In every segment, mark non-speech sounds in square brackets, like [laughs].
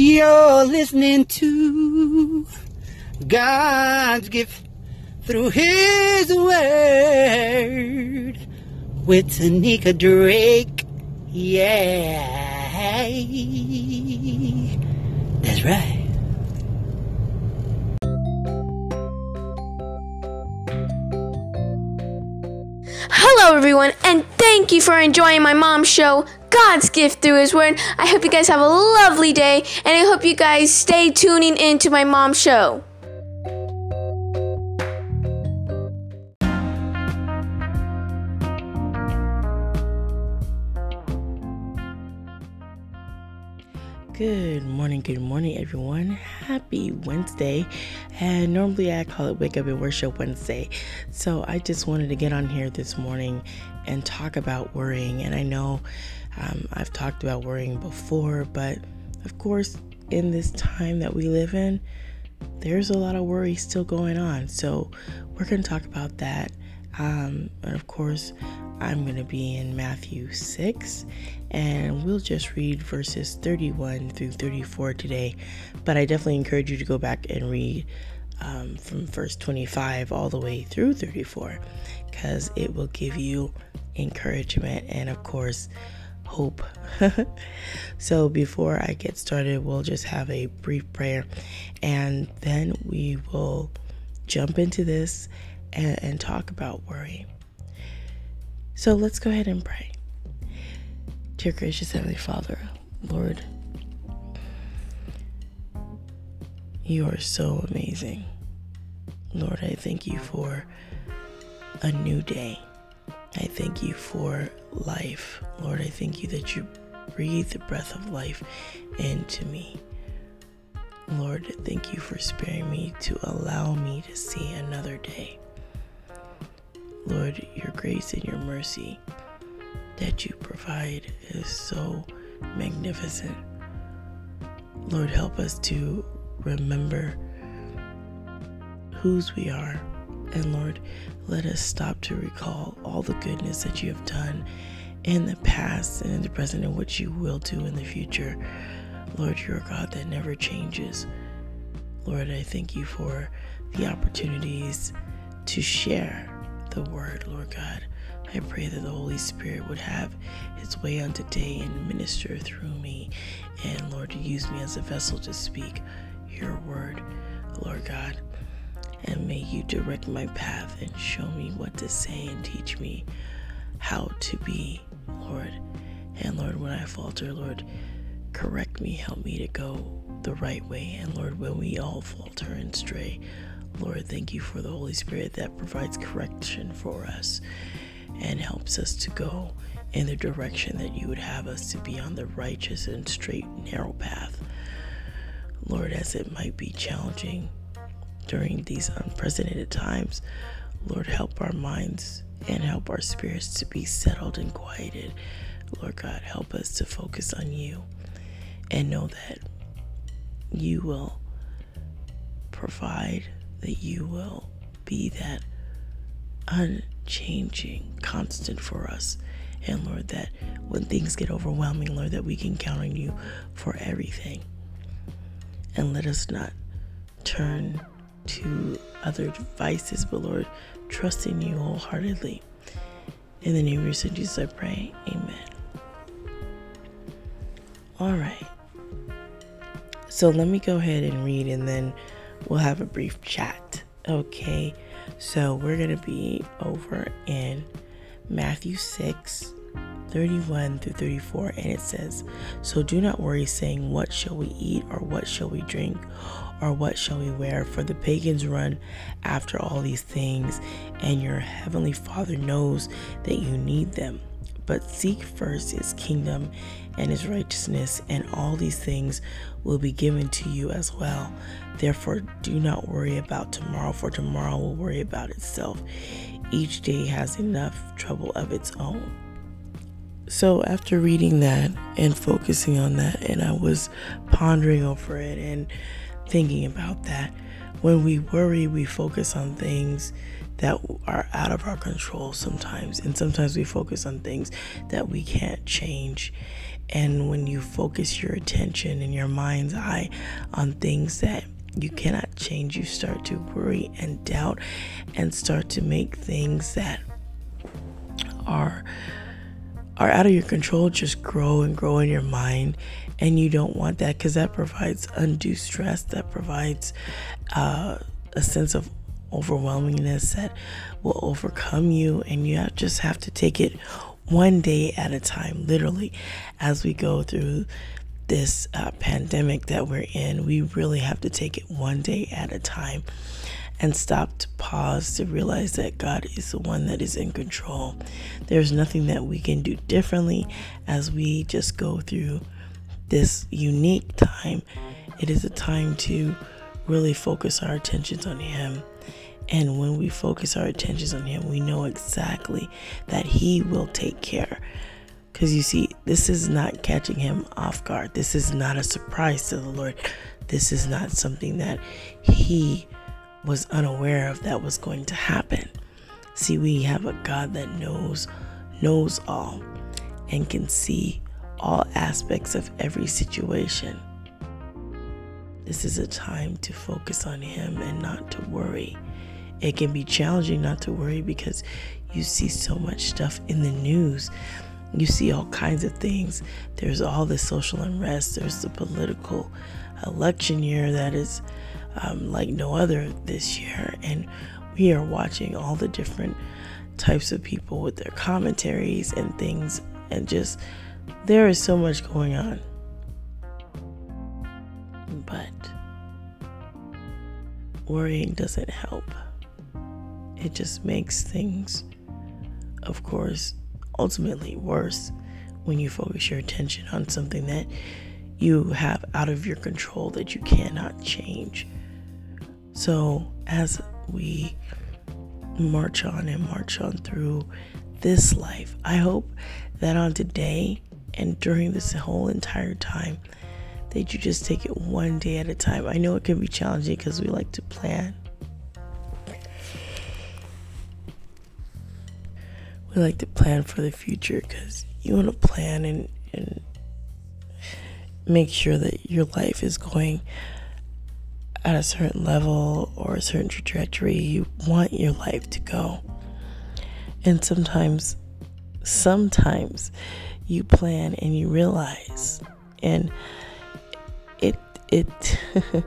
You're listening to God's gift through His Word with Tanika Drake. Yeah. That's right. Hello, everyone, and thank you for enjoying my mom's show, God's Gift Through His Word. I hope you guys have a lovely day, and I hope you guys stay tuning into my mom's show. Good morning, good morning, everyone. Happy Wednesday. And normally I call it Wake Up and Worship Wednesday. So I just wanted to get on here this morning and talk about worrying. And I know um, I've talked about worrying before, but of course, in this time that we live in, there's a lot of worry still going on. So we're going to talk about that. Um, and of course, I'm going to be in Matthew 6, and we'll just read verses 31 through 34 today. But I definitely encourage you to go back and read um, from verse 25 all the way through 34 because it will give you encouragement and, of course, hope. [laughs] so, before I get started, we'll just have a brief prayer and then we will jump into this and, and talk about worry. So let's go ahead and pray. Dear gracious Heavenly Father, Lord, you are so amazing. Lord, I thank you for a new day. I thank you for life. Lord, I thank you that you breathe the breath of life into me. Lord, thank you for sparing me to allow me to see another day. Lord, your grace and your mercy that you provide is so magnificent. Lord, help us to remember whose we are. And Lord, let us stop to recall all the goodness that you have done in the past and in the present and what you will do in the future. Lord, you're a God that never changes. Lord, I thank you for the opportunities to share the word, Lord God. I pray that the Holy Spirit would have his way on today and minister through me. And Lord, use me as a vessel to speak your word, Lord God. And may you direct my path and show me what to say and teach me how to be, Lord. And Lord, when I falter, Lord, correct me, help me to go the right way. And Lord, when we all falter and stray, Lord, thank you for the Holy Spirit that provides correction for us and helps us to go in the direction that you would have us to be on the righteous and straight, narrow path. Lord, as it might be challenging during these unprecedented times, Lord, help our minds and help our spirits to be settled and quieted. Lord God, help us to focus on you and know that you will provide, that you will be that unchanging constant for us. And Lord, that when things get overwhelming, Lord, that we can count on you for everything. And let us not turn to other devices, but Lord, trust in you wholeheartedly. In the name of your son Jesus, I pray. Amen. All right. So let me go ahead and read and then we'll have a brief chat. Okay. So we're going to be over in Matthew 6, 31 through 34. And it says, So do not worry, saying, What shall we eat, or what shall we drink, or what shall we wear? For the pagans run after all these things, and your heavenly Father knows that you need them. But seek first his kingdom and his righteousness, and all these things will be given to you as well. Therefore, do not worry about tomorrow, for tomorrow will worry about itself. Each day has enough trouble of its own. So, after reading that and focusing on that, and I was pondering over it and thinking about that, when we worry, we focus on things that are out of our control sometimes. And sometimes we focus on things that we can't change. And when you focus your attention and your mind's eye on things that you cannot change, you start to worry and doubt and start to make things that are are out of your control just grow and grow in your mind and you don't want that because that provides undue stress that provides uh, a sense of overwhelmingness that will overcome you, and you have, just have to take it one day at a time, literally, as we go through this uh, pandemic that we're in. We really have to take it one day at a time and stop to pause to realize that God is the one that is in control. There's nothing that we can do differently as we just go through this unique time. It is a time to really focus our attentions on Him and when we focus our attentions on Him, we know exactly that He will take care. Because you see, this is not catching Him off guard. This is not a surprise to the Lord. This is not something that He was unaware of that was going to happen. See, we have a God that knows, knows all, and can see all aspects of every situation. This is a time to focus on Him and not to worry it can be challenging not to worry because you see so much stuff in the news. You see all kinds of things. There's all the social unrest, there's the political election year that is um, like no other this year. And we are watching all the different types of people with their commentaries and things, and just there is so much going on. But worrying doesn't help it just makes things, of course, ultimately worse when you focus your attention on something that you have out of your control that you cannot change. So, as we march on and march on through this life, I hope that on today and during this whole entire time, that you just take it one day at a time. I know it can be challenging because we like to plan we like to plan for the future because you want to plan and, and make sure that your life is going at a certain level or a certain trajectory you want your life to go. And sometimes, sometimes you plan and you realize, and it, it, [laughs]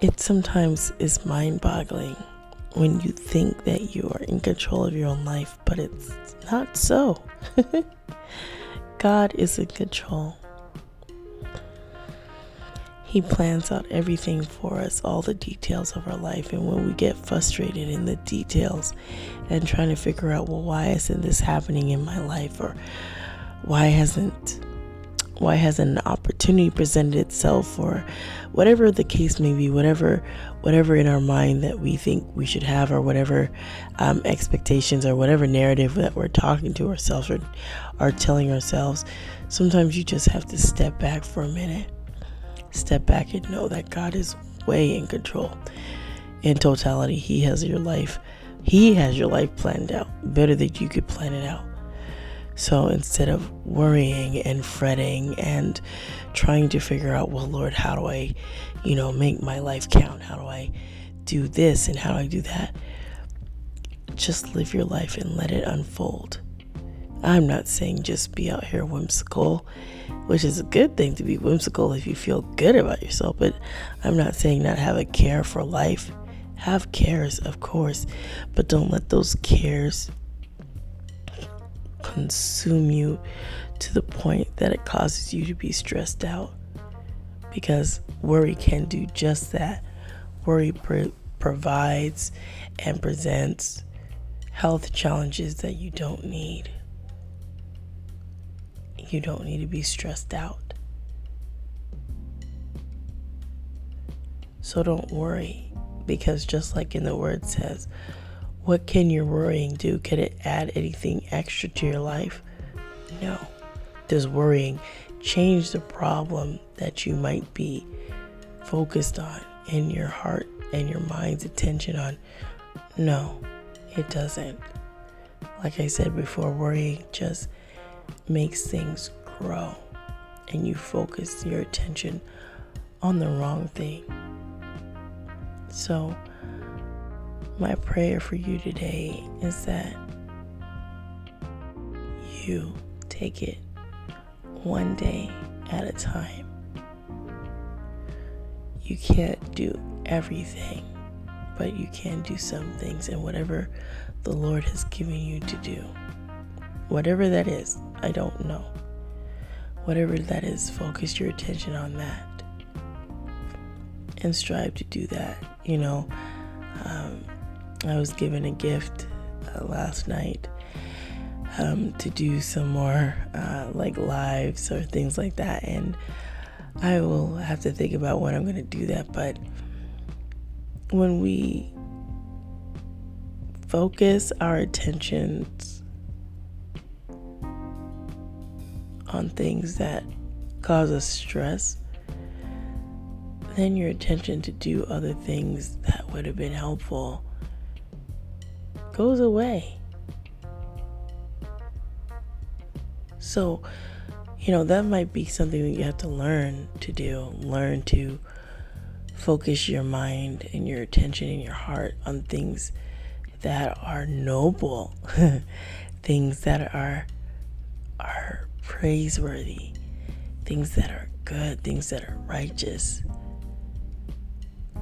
it sometimes is mind boggling when you think that you are in control of your own life, but it's not so. [laughs] God is in control. He plans out everything for us, all the details of our life. And when we get frustrated in the details and trying to figure out, well, why isn't this happening in my life? Or why hasn't why hasn't an opportunity presented itself or whatever the case may be whatever whatever in our mind that we think we should have or whatever um, expectations or whatever narrative that we're talking to ourselves or are telling ourselves sometimes you just have to step back for a minute step back and know that god is way in control. In totality, He has your life. He has your life planned out better than you could plan it out. So instead of worrying and fretting and trying to figure out, well, Lord, how do I, you know, make my life count? How do I do this and how do I do that? Just live your life and let it unfold. I'm not saying just be out here whimsical, which is a good thing to be whimsical if you feel good about yourself, but I'm not saying not have a care for life. Have cares, of course, but don't let those cares consume you to the point that it causes you to be stressed out. Because worry can do just that. Worry provides and presents health challenges that you don't need. You don't need to be stressed out. So don't worry, because just like in the word says, what can your worrying do? Can it add anything extra to your life? No. Does worrying change the problem that you might be focused on in your heart and your mind's attention on? No, it doesn't. Like I said before, worrying just makes things grow and you focus your attention on the wrong thing. So, my prayer for you today is that you take it one day at a time. You can't do everything, but you can do some things, and whatever the Lord has given you to do, whatever that is, I don't know. Whatever that is, focus your attention on that and strive to do that. You know, um, I was given a gift uh, last night um, to do some more uh, like lives or things like that, and I will have to think about when I'm going to do that. But when we focus our attentions on things that cause us stress, then your attention to do other things that would have been helpful goes away. So, you know, that might be something that you have to learn to do. Learn to focus your mind and your attention and your heart on things that are noble, [laughs] things that are are praiseworthy, things that are good, things that are righteous.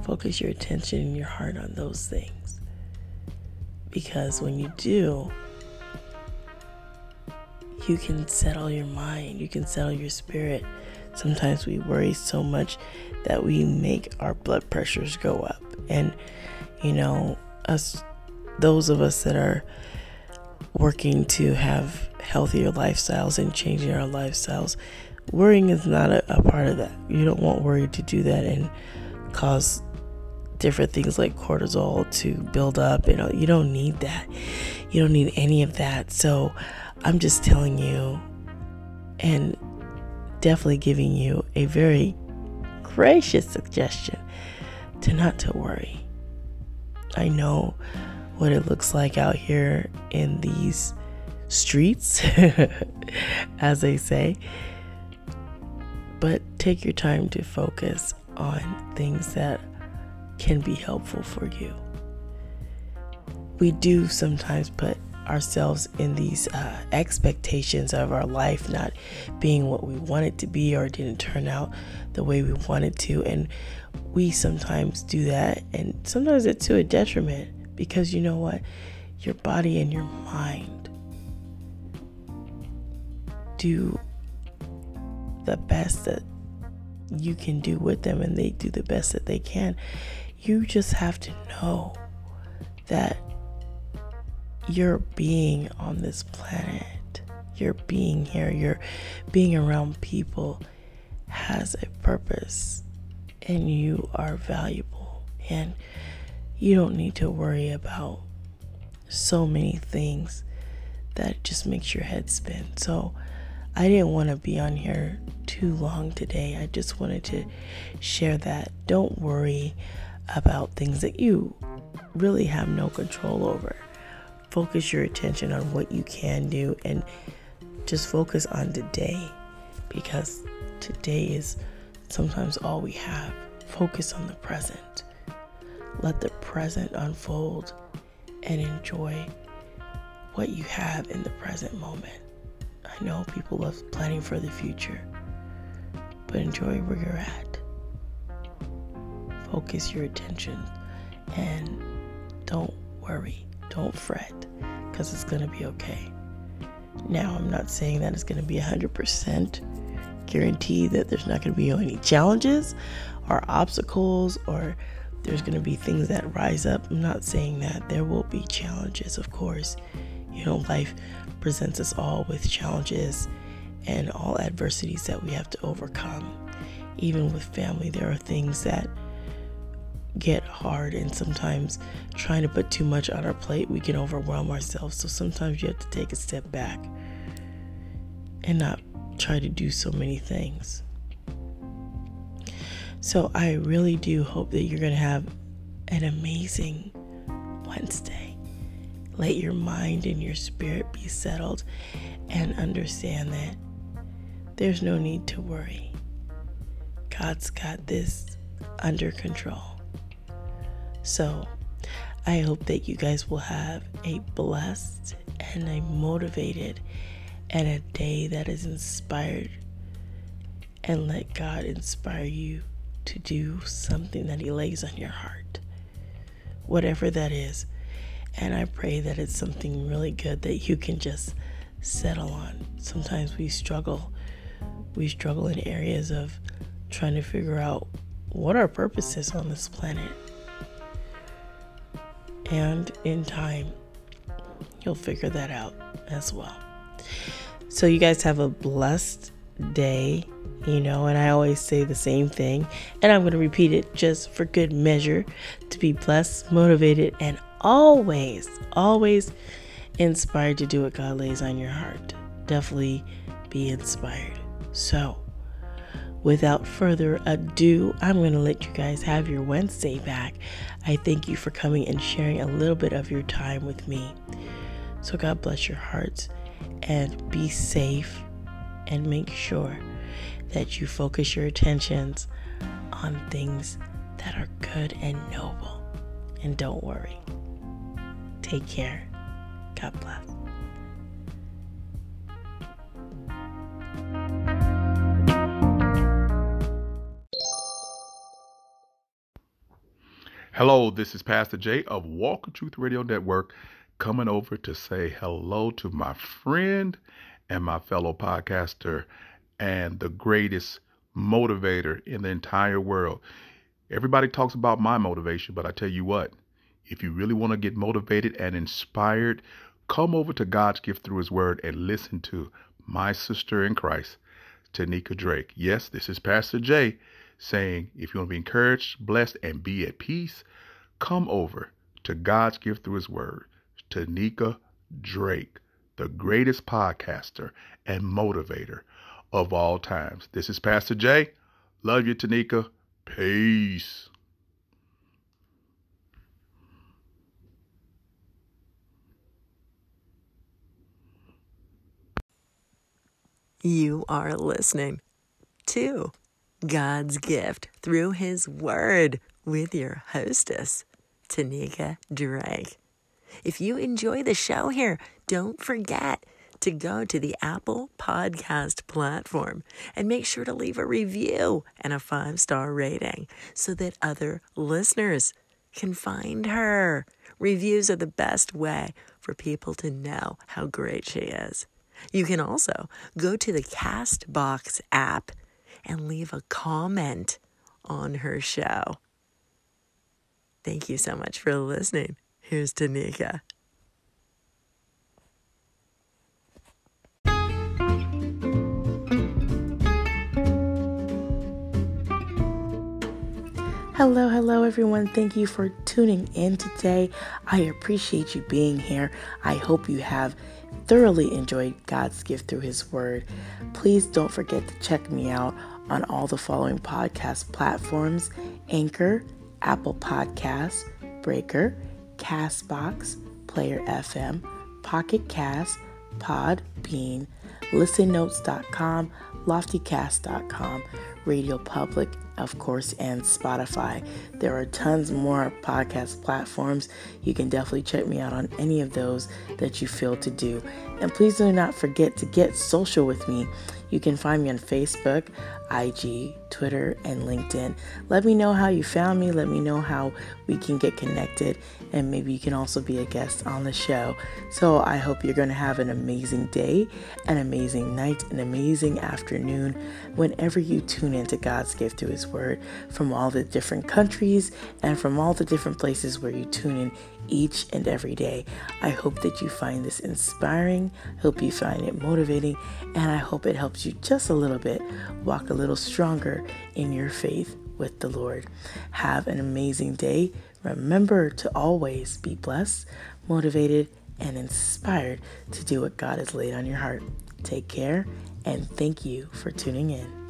Focus your attention and your heart on those things. Because when you do, you can settle your mind, you can settle your spirit. Sometimes we worry so much that we make our blood pressures go up. And, you know, us, those of us that are working to have healthier lifestyles and changing our lifestyles. Worrying is not a, a part of that. You don't want worry to do that and cause different things like cortisol to build up. You know, you don't need that. You don't need any of that. So I'm just telling you and definitely giving you a very gracious suggestion to not to worry. I know what it looks like out here in these streets, [laughs] as they say. But take your time to focus on things that can be helpful for you. We do sometimes put ourselves in these uh, expectations of our life not being what we want it to be or didn't turn out the way we wanted to. And we sometimes do that, and sometimes it's to a detriment because you know what? Your body and your mind do the best that you can do with them and they do the best that they can. You just have to know that your being on this planet, your being here, your being around people has a purpose and you are valuable. And you don't need to worry about so many things that just makes your head spin. So I didn't want to be on here too long today. I just wanted to share that. Don't worry about things that you really have no control over. Focus your attention on what you can do and just focus on today because today is sometimes all we have. Focus on the present. Let the present unfold and enjoy what you have in the present moment. I know people love planning for the future, but enjoy where you're at. Focus your attention and don't worry, don't fret, because it's going to be okay. Now, I'm not saying that it's going to be 100% guaranteed that there's not going to be any challenges or obstacles or there's going to be things that rise up. I'm not saying that. There will be challenges, of course. You know, life presents us all with challenges and all adversities that we have to overcome. Even with family, there are things that get hard, and sometimes trying to put too much on our plate, we can overwhelm ourselves. So sometimes you have to take a step back and not try to do so many things. So I really do hope that you're going to have an amazing Wednesday. Let your mind and your spirit be settled and understand that there's no need to worry. God's got this under control. So I hope that you guys will have a blessed and a motivated and a day that is inspired. And let God inspire you to do something that He lays on your heart, whatever that is. And I pray that it's something really good that you can just settle on. Sometimes we struggle. We struggle in areas of trying to figure out what our purpose is on this planet. And in time, you'll figure that out as well. So, you guys have a blessed day, you know, and I always say the same thing, and I'm going to repeat it just for good measure to be blessed, motivated, and always, always inspired to do what God lays on your heart. Definitely be inspired. So, without further ado, I'm going to let you guys have your Wednesday back. I thank you for coming and sharing a little bit of your time with me. So, God bless your hearts and be safe and make sure that you focus your attentions on things that are good and noble. And don't worry. Take care. God bless. Hello, this is Pastor Jay of Walk of Truth Radio Network coming over to say hello to my friend and my fellow podcaster and the greatest motivator in the entire world. Everybody talks about my motivation, but I tell you what, if you really want to get motivated and inspired, come over to God's gift through His Word and listen to my sister in Christ, Tanika Drake. Yes, this is Pastor Jay saying, if you want to be encouraged, blessed, and be at peace, come over to God's gift through His Word, Tanika Drake, the greatest podcaster and motivator of all times. This is Pastor Jay. Love you, Tanika. Peace. You are listening to God's gift through His Word with your hostess, Tanika Drake. If you enjoy the show here, don't forget to go to the Apple Podcast platform and make sure to leave a review and a five star rating so that other listeners can find her. Reviews are the best way for people to know how great she is. You can also go to the Castbox app and leave a comment on her show. Thank you so much for listening. Here's Tanika. Hello, hello, everyone. Thank you for tuning in today. I appreciate you being here. I hope you have thoroughly enjoyed God's gift through His Word. Please don't forget to check me out on all the following podcast platforms Anchor, Apple Podcasts, Breaker, Castbox, Player FM, Pocket Cast, Podbean, ListenNotes.com, LoftyCast.com, Radio Public, of course, and Spotify. There are tons more podcast platforms. You can definitely check me out on any of those that you feel to do. And please do not forget to get social with me. You can find me on Facebook, IG, Twitter, and LinkedIn. Let me know how you found me. Let me know how we can get connected. And maybe you can also be a guest on the show. So I hope you're going to have an amazing day, an amazing night, an amazing afternoon whenever you tune into God's gift through His Word from all the different countries and from all the different places where you tune in each and every day. I hope that you find this inspiring, hope you find it motivating, and I hope it helps you just a little bit walk a little stronger in your faith with the Lord. Have an amazing day. Remember to always be blessed, motivated, and inspired to do what God has laid on your heart. Take care, and thank you for tuning in.